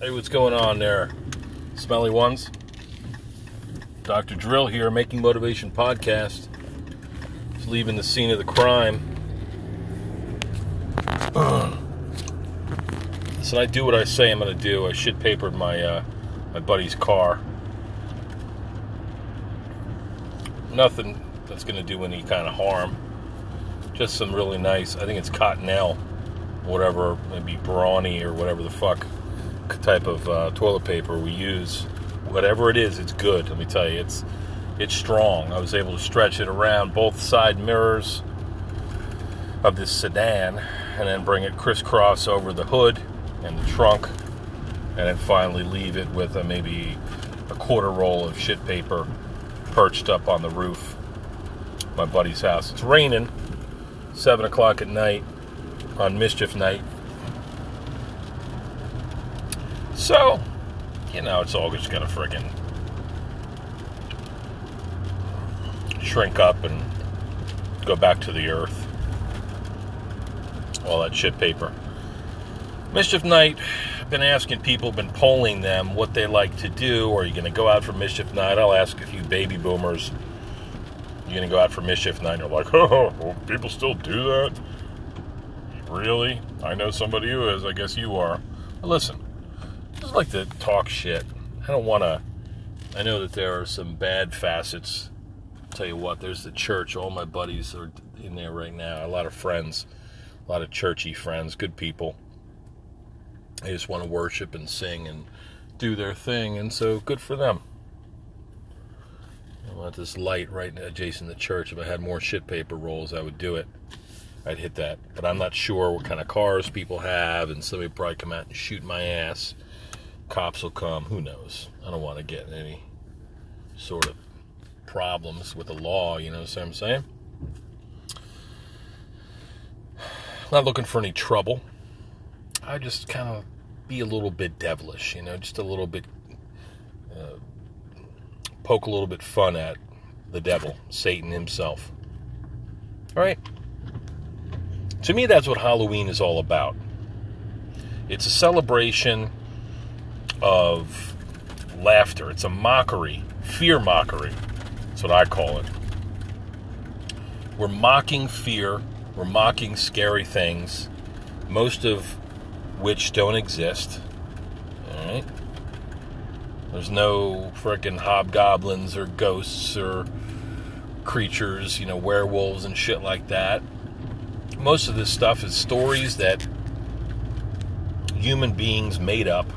Hey, what's going on there? Smelly ones? Dr. Drill here, Making Motivation Podcast. Just leaving the scene of the crime. so I do what I say I'm going to do. I shit papered my uh, my buddy's car. Nothing that's going to do any kind of harm. Just some really nice. I think it's Cottonelle, whatever, maybe Brawny or whatever the fuck type of uh, toilet paper we use, whatever it is, it's good. Let me tell you, it's it's strong. I was able to stretch it around both side mirrors of this sedan, and then bring it crisscross over the hood and the trunk, and then finally leave it with a, maybe a quarter roll of shit paper perched up on the roof. My buddy's house. It's raining. Seven o'clock at night on mischief night so, you know, it's all just gonna friggin' shrink up and go back to the earth. All that shit paper. Mischief Night, I've been asking people, been polling them what they like to do. Are you going to go out for Mischief Night? I'll ask a few baby boomers. You're going to go out for Mischief Night? And they're like, oh, well, people still do that? Really? I know somebody who is. I guess you are. But listen, just like to talk shit. I don't want to. I know that there are some bad facets. I'll tell you what, there's the church. All my buddies are in there right now. A lot of friends, a lot of churchy friends, good people. They just want to worship and sing and do their thing, and so good for them. I want this light right adjacent to the church. If I had more shit paper rolls, I would do it. I'd hit that. But I'm not sure what kind of cars people have, and somebody probably come out and shoot my ass cops will come. Who knows? I don't want to get any sort of problems with the law, you know what I'm saying? Not looking for any trouble. I just kind of be a little bit devilish, you know, just a little bit, uh, poke a little bit fun at the devil, Satan himself. All right? To me, that's what Halloween is all about. It's a celebration of laughter. It's a mockery, fear mockery. That's what I call it. We're mocking fear, we're mocking scary things, most of which don't exist. Alright? There's no freaking hobgoblins or ghosts or creatures, you know, werewolves and shit like that. Most of this stuff is stories that human beings made up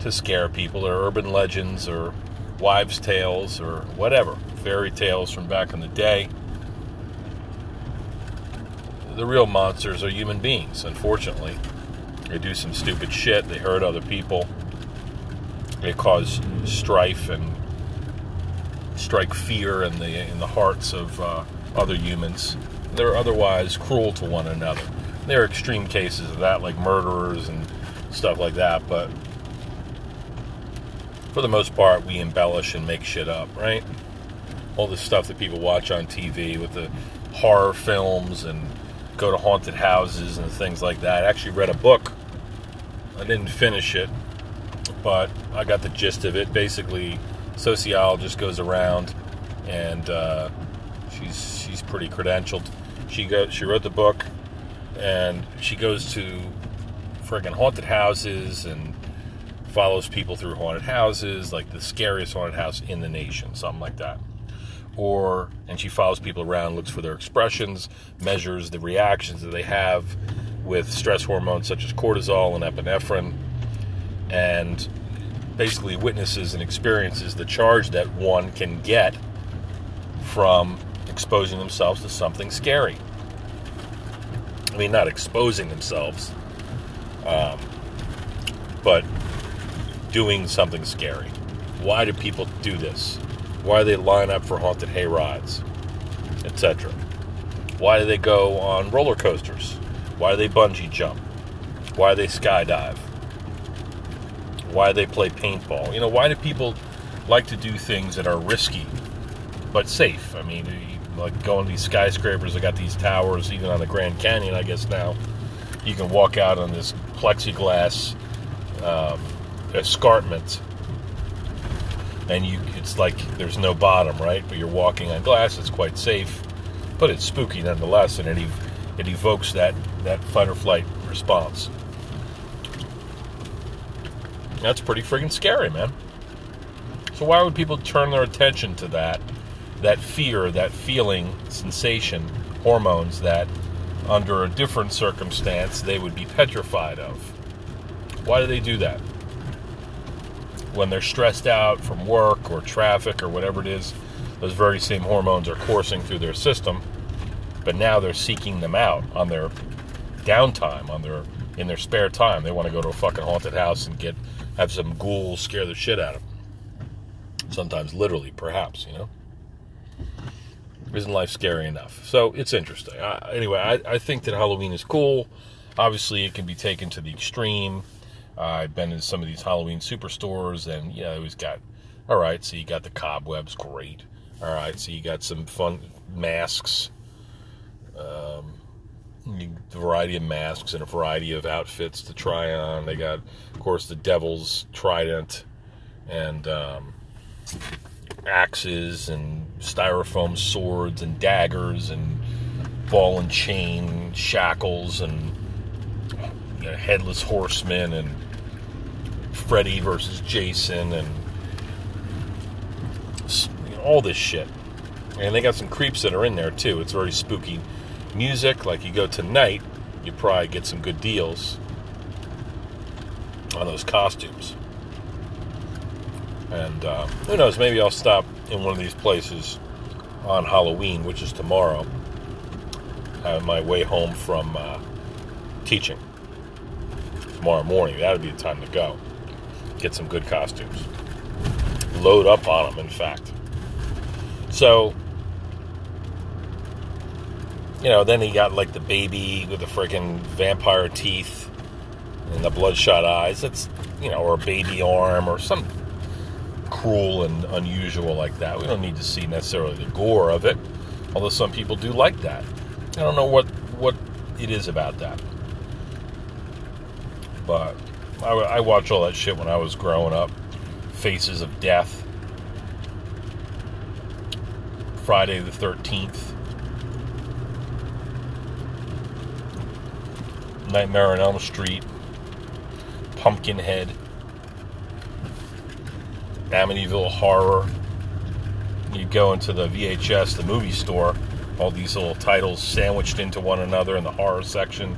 to scare people, or urban legends, or wives' tales, or whatever, fairy tales from back in the day. The real monsters are human beings, unfortunately. They do some stupid shit, they hurt other people, they cause strife and strike fear in the in the hearts of uh, other humans. They're otherwise cruel to one another. There are extreme cases of that, like murderers and stuff like that, but for the most part, we embellish and make shit up, right? All the stuff that people watch on TV with the horror films and go to haunted houses and things like that. I actually read a book. I didn't finish it, but I got the gist of it. Basically, sociologist goes around and uh, she's she's pretty credentialed. She go she wrote the book and she goes to friggin' haunted houses and follows people through haunted houses, like the scariest haunted house in the nation, something like that. Or, and she follows people around, looks for their expressions, measures the reactions that they have with stress hormones such as cortisol and epinephrine, and basically witnesses and experiences the charge that one can get from exposing themselves to something scary. I mean, not exposing themselves, um, but doing something scary. Why do people do this? Why do they line up for haunted hay rides, etc.? Why do they go on roller coasters? Why do they bungee jump? Why do they skydive? Why do they play paintball? You know, why do people like to do things that are risky but safe? I mean, like going to these skyscrapers, I got these towers, even on the Grand Canyon, I guess now. You can walk out on this plexiglass um, escarpment, and you it's like there's no bottom, right? But you're walking on glass. It's quite safe, but it's spooky nonetheless, and it ev- it evokes that that fight or flight response. That's pretty friggin' scary, man. So why would people turn their attention to that? That fear, that feeling, sensation, hormones that under a different circumstance they would be petrified of. Why do they do that? When they're stressed out from work or traffic or whatever it is, those very same hormones are coursing through their system, but now they're seeking them out on their downtime, on their in their spare time. They want to go to a fucking haunted house and get have some ghouls scare the shit out of them. Sometimes literally, perhaps, you know. Isn't life scary enough? So it's interesting. Anyway, I, I think that Halloween is cool. Obviously, it can be taken to the extreme. I've been in some of these Halloween superstores, and yeah, always got. All right, so you got the cobwebs, great. All right, so you got some fun masks, um, a variety of masks and a variety of outfits to try on. They got, of course, the Devil's Trident and um, axes and styrofoam swords and daggers and ball and chain shackles and you know, headless horsemen and Freddy versus Jason and all this shit. And they got some creeps that are in there too. It's very spooky music. Like you go tonight, you probably get some good deals on those costumes. And uh, who knows, maybe I'll stop in one of these places on Halloween, which is tomorrow, on my way home from uh, teaching. Tomorrow morning, that'd be the time to go. Get some good costumes. Load up on them, in fact. So, you know, then he got like the baby with the freaking vampire teeth and the bloodshot eyes. That's, you know, or a baby arm or some cruel and unusual like that. We don't need to see necessarily the gore of it, although some people do like that. I don't know what what it is about that, but I, I watched all that shit when I was growing up. Faces of Death, Friday the Thirteenth, Nightmare on Elm Street, Pumpkinhead. Amityville Horror. You go into the VHS, the movie store, all these little titles sandwiched into one another in the horror section,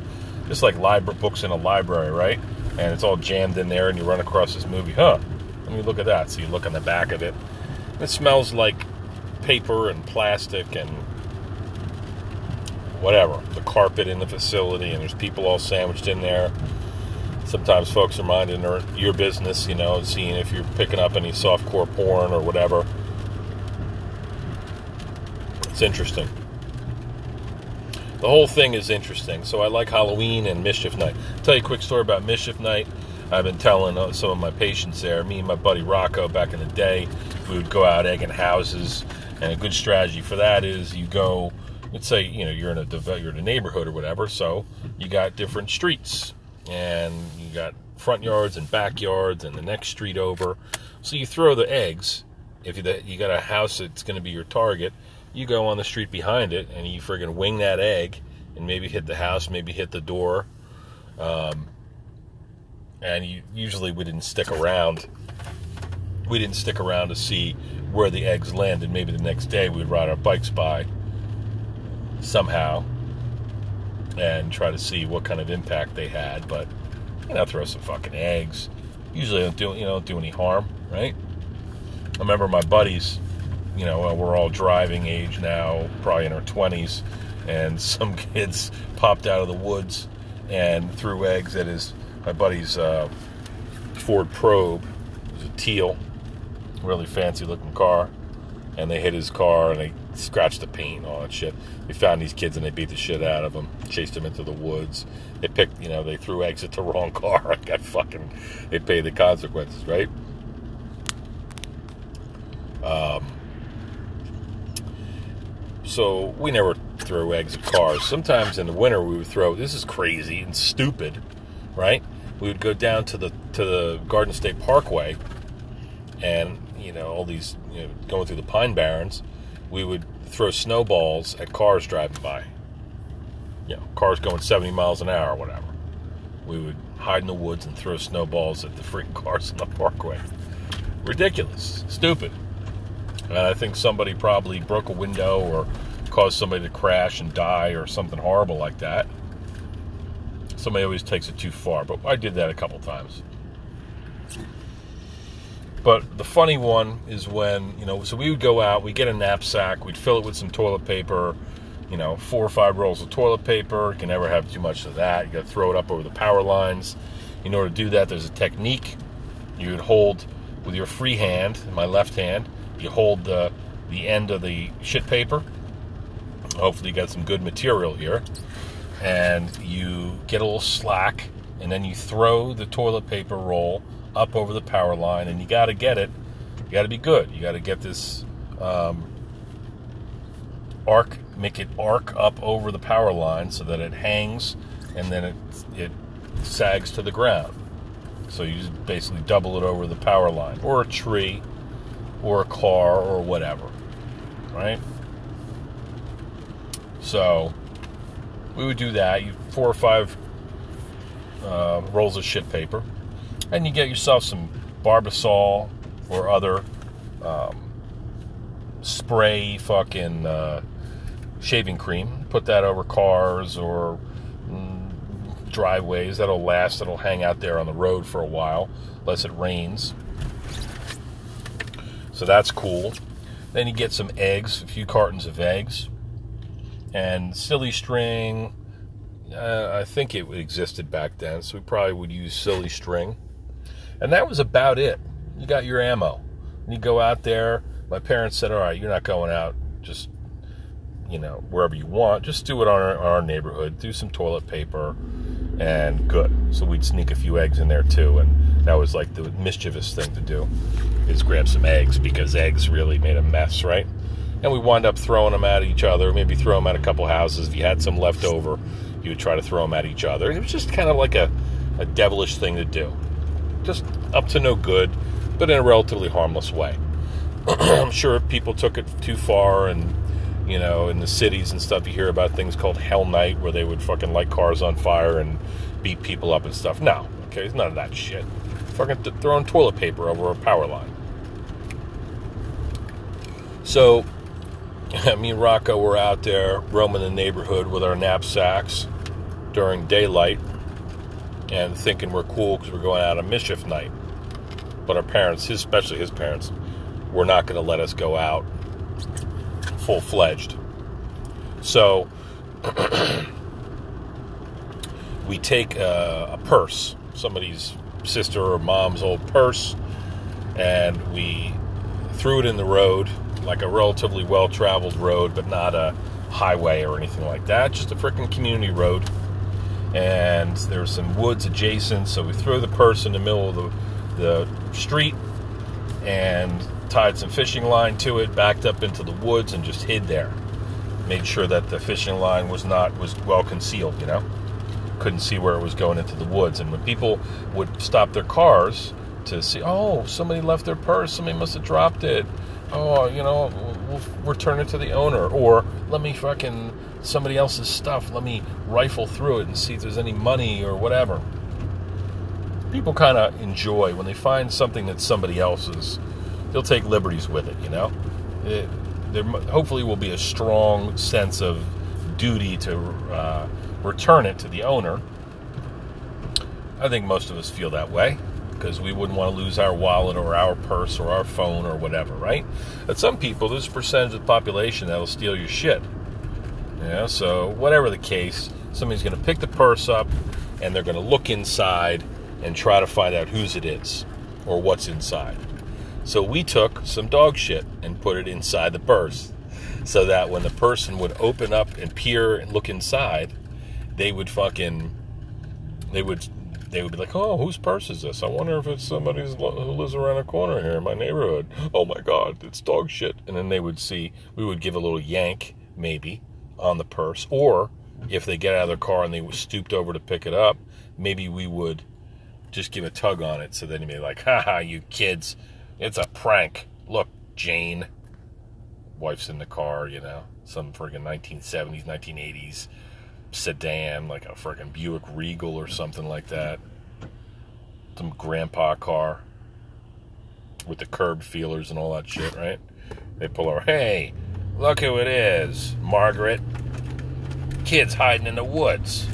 just like library books in a library, right? And it's all jammed in there, and you run across this movie. Huh? Let me look at that. So you look on the back of it. It smells like paper and plastic and whatever. The carpet in the facility, and there's people all sandwiched in there sometimes folks are minding their, your business, you know, seeing if you're picking up any softcore porn or whatever. It's interesting. The whole thing is interesting. So I like Halloween and Mischief Night. I'll tell you a quick story about Mischief Night. I've been telling uh, some of my patients there. Me and my buddy Rocco back in the day, we would go out egging houses, and a good strategy for that is you go. Let's say you know you're in a you're in a neighborhood or whatever, so you got different streets and you got front yards and backyards and the next street over. So you throw the eggs. If you, you got a house that's going to be your target, you go on the street behind it and you friggin' wing that egg and maybe hit the house, maybe hit the door. Um, and you, usually we didn't stick around. We didn't stick around to see where the eggs landed. Maybe the next day we'd ride our bikes by somehow and try to see what kind of impact they had. But you know, throw some fucking eggs. Usually don't do you know don't do any harm, right? I remember my buddies. You know, we're all driving age now, probably in our twenties, and some kids popped out of the woods and threw eggs at his my buddy's uh, Ford Probe. It was a teal, really fancy looking car, and they hit his car and they scratched the paint all that shit. They found these kids and they beat the shit out of them, chased them into the woods. They picked, you know, they threw eggs at the wrong car. I got fucking, they paid the consequences, right? Um, so we never throw eggs at cars. Sometimes in the winter we would throw. This is crazy and stupid, right? we would go down to the to the Garden State Parkway, and you know all these you know, going through the Pine Barrens, we would throw snowballs at cars driving by. You know, cars going 70 miles an hour or whatever. We would hide in the woods and throw snowballs at the freaking cars in the parkway. Ridiculous, stupid. And I think somebody probably broke a window or caused somebody to crash and die or something horrible like that. Somebody always takes it too far, but I did that a couple times. But the funny one is when, you know, so we would go out, we'd get a knapsack, we'd fill it with some toilet paper, you know, four or five rolls of toilet paper. You can never have too much of that. You got to throw it up over the power lines. In order to do that, there's a technique. You would hold with your free hand, my left hand, you hold the, the end of the shit paper. Hopefully, you got some good material here. And you get a little slack, and then you throw the toilet paper roll up over the power line, and you got to get it. You got to be good. You got to get this um, arc, make it arc up over the power line so that it hangs, and then it it sags to the ground. So you just basically double it over the power line, or a tree, or a car, or whatever, right? So we would do that. You four or five uh, rolls of shit paper, and you get yourself some Barbasol or other um, spray fucking uh, shaving cream. Put that over cars or mm, driveways. That'll last. That'll hang out there on the road for a while, unless it rains. So that's cool. Then you get some eggs, a few cartons of eggs, and silly string. Uh, I think it existed back then, so we probably would use silly string. And that was about it. You got your ammo. And you go out there. My parents said, all right, you're not going out just, you know, wherever you want. Just do it on our, our neighborhood. Do some toilet paper and good. So we'd sneak a few eggs in there too. And that was like the mischievous thing to do is grab some eggs because eggs really made a mess, right? And we wind up throwing them at each other, maybe throw them at a couple houses. If you had some left over, you would try to throw them at each other. It was just kind of like a, a devilish thing to do. Just up to no good, but in a relatively harmless way. I'm sure people took it too far, and you know, in the cities and stuff, you hear about things called Hell Night, where they would fucking light cars on fire and beat people up and stuff. No, okay, it's none of that shit. Fucking th- throwing toilet paper over a power line. So, me and Rocco were out there roaming the neighborhood with our knapsacks during daylight and thinking we're cool because we're going out on mischief night. But our parents, especially his parents, were not going to let us go out full fledged. So we take a, a, purse, somebody's sister or mom's old purse, and we threw it in the road, like a relatively well traveled road, but not a highway or anything like that, just a freaking community road. And there there's some woods adjacent, so we threw the purse in the middle of the, the street and tied some fishing line to it, backed up into the woods, and just hid there. Made sure that the fishing line was not was well concealed. You know, couldn't see where it was going into the woods. And when people would stop their cars to see, oh, somebody left their purse, somebody must have dropped it. Oh, you know, we'll return it to the owner, or let me fucking somebody else's stuff. Let me rifle through it and see if there's any money or whatever. People kind of enjoy when they find something that's somebody else's they'll take liberties with it. You know, it, there hopefully will be a strong sense of duty to uh, return it to the owner. I think most of us feel that way because we wouldn't want to lose our wallet or our purse or our phone or whatever, right? But some people, there's a percentage of the population that'll steal your shit. Yeah, so whatever the case, somebody's going to pick the purse up and they're going to look inside and try to find out whose it is or what's inside. So we took some dog shit and put it inside the purse so that when the person would open up and peer and look inside, they would fucking, they would, they would be like, oh, whose purse is this? I wonder if it's somebody's who lives around a corner here in my neighborhood. Oh my God, it's dog shit. And then they would see, we would give a little yank, maybe, on the purse. Or if they get out of their car and they stooped over to pick it up, maybe we would just give a tug on it so then you'd be like, haha, you kids, it's a prank. Look, Jane. Wife's in the car, you know, some friggin' 1970s, 1980s sedan, like a freaking Buick Regal or something like that. Some grandpa car with the curb feelers and all that shit, right? They pull over, hey, look who it is, Margaret. Kids hiding in the woods.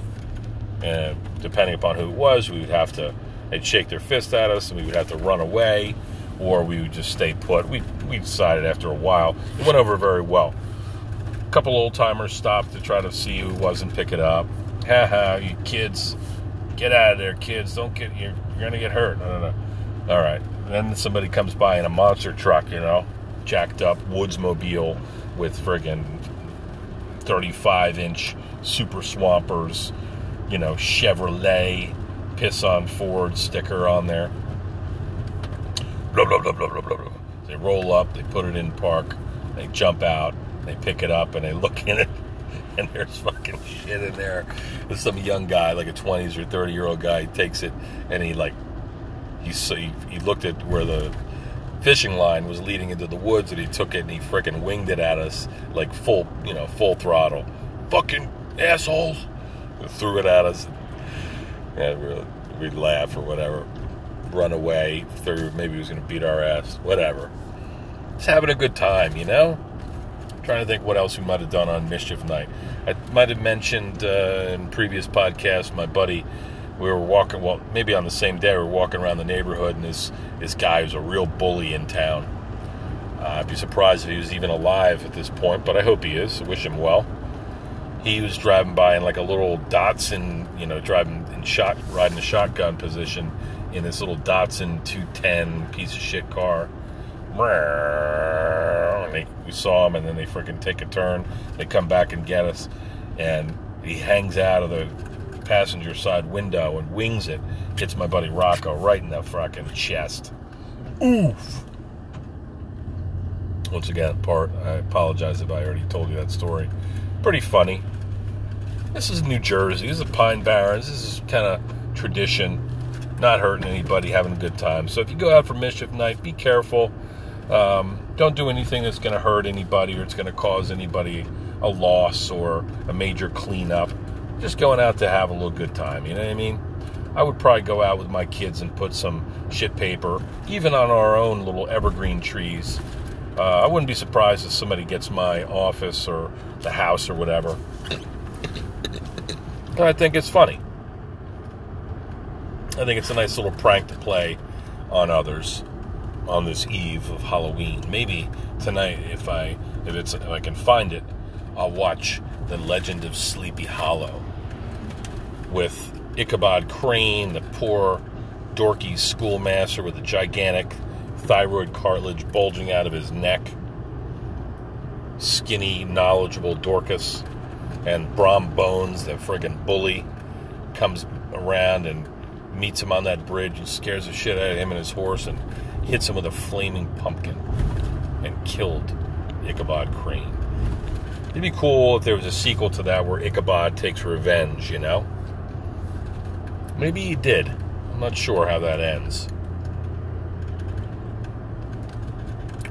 And depending upon who it was, we would have to, they'd shake their fist at us and we would have to run away or we would just stay put. We, we decided after a while, it went over very well. A couple old timers stopped to try to see who was and pick it up. Ha ha, you kids, get out of there, kids. Don't get, you're, you're to get hurt. No, no, no. All right. then somebody comes by in a monster truck, you know, jacked up Woodsmobile with friggin' 35 inch super swampers, you know, Chevrolet piss on Ford sticker on there. Blah, blah, blah, blah, blah, blah, blah. They roll up, they put it in park, they jump out, they pick it up, and they look in it, and there's fucking shit in there. There's some young guy, like a 20s or 30 year old guy, takes it and he, like, he, he, he looked at where the fishing line was leading into the woods and he took it and he freaking winged it at us like full, you know, full throttle. Fucking assholes! and threw it at us. And we'd, we'd laugh or whatever. Run away. Through, maybe he was going to beat our ass. Whatever. Just having a good time, you know? Trying to think what else we might have done on Mischief Night. I might have mentioned uh, in previous podcasts my buddy we were walking well maybe on the same day we were walking around the neighborhood and this this guy was a real bully in town. Uh, i'd be surprised if he was even alive at this point but i hope he is. I wish him well. He was driving by in like a little datsun you know driving in shot riding a shotgun position in this little datsun 210 piece of shit car and they, we saw him and then they freaking take a turn they come back and get us and he hangs out of the passenger side window and wings it, hits my buddy Rocco right in the fucking chest. Oof. Once again, part I apologize if I already told you that story. Pretty funny. This is New Jersey. This is Pine Barrens. This is kind of tradition. Not hurting anybody, having a good time. So if you go out for mischief night, be careful. Um, don't do anything that's going to hurt anybody or it's going to cause anybody a loss or a major cleanup just going out to have a little good time. You know what I mean? I would probably go out with my kids and put some shit paper, even on our own little evergreen trees. Uh, I wouldn't be surprised if somebody gets my office or the house or whatever. But I think it's funny. I think it's a nice little prank to play on others on this eve of Halloween. Maybe tonight, if I if it's if I can find it, I'll watch The Legend of Sleepy Hollow with Ichabod Crane, the poor, dorky schoolmaster with a gigantic thyroid cartilage bulging out of his neck, skinny, knowledgeable Dorcas, and Brom Bones, the friggin' bully, comes around and meets him on that bridge and scares the shit out of him and his horse and hits him with a flaming pumpkin and killed Ichabod Crane. It'd be cool if there was a sequel to that where Ichabod takes revenge, you know? Maybe he did. I'm not sure how that ends.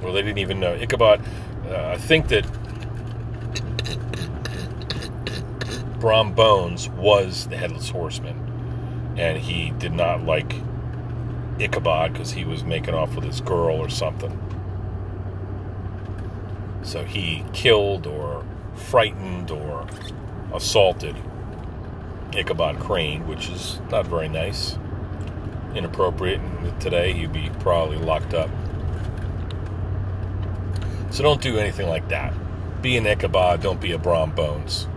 Well, they didn't even know. Ichabod, uh, I think that Brom Bones was the Headless Horseman. And he did not like Ichabod because he was making off with his girl or something. So he killed or frightened or assaulted Ichabod Crane, which is not very nice, inappropriate, and today he'd be probably locked up. So don't do anything like that. Be an Ichabod, don't be a Brom Bones.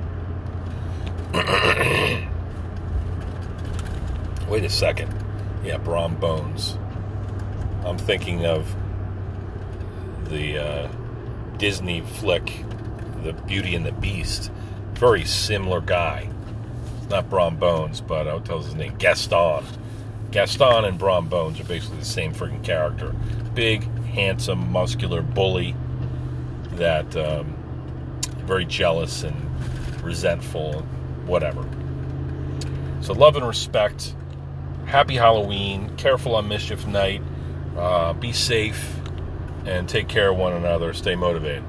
Wait a second. Yeah, Brom Bones. I'm thinking of the uh, Disney flick, The Beauty and the Beast. Very similar guy not Brom Bones, but I'll tell his name, Gaston. Gaston and Brom Bones are basically the same freaking character. Big, handsome, muscular bully that um, very jealous and resentful, whatever. So love and respect. Happy Halloween. Careful on mischief night. Uh, be safe and take care of one another. Stay motivated.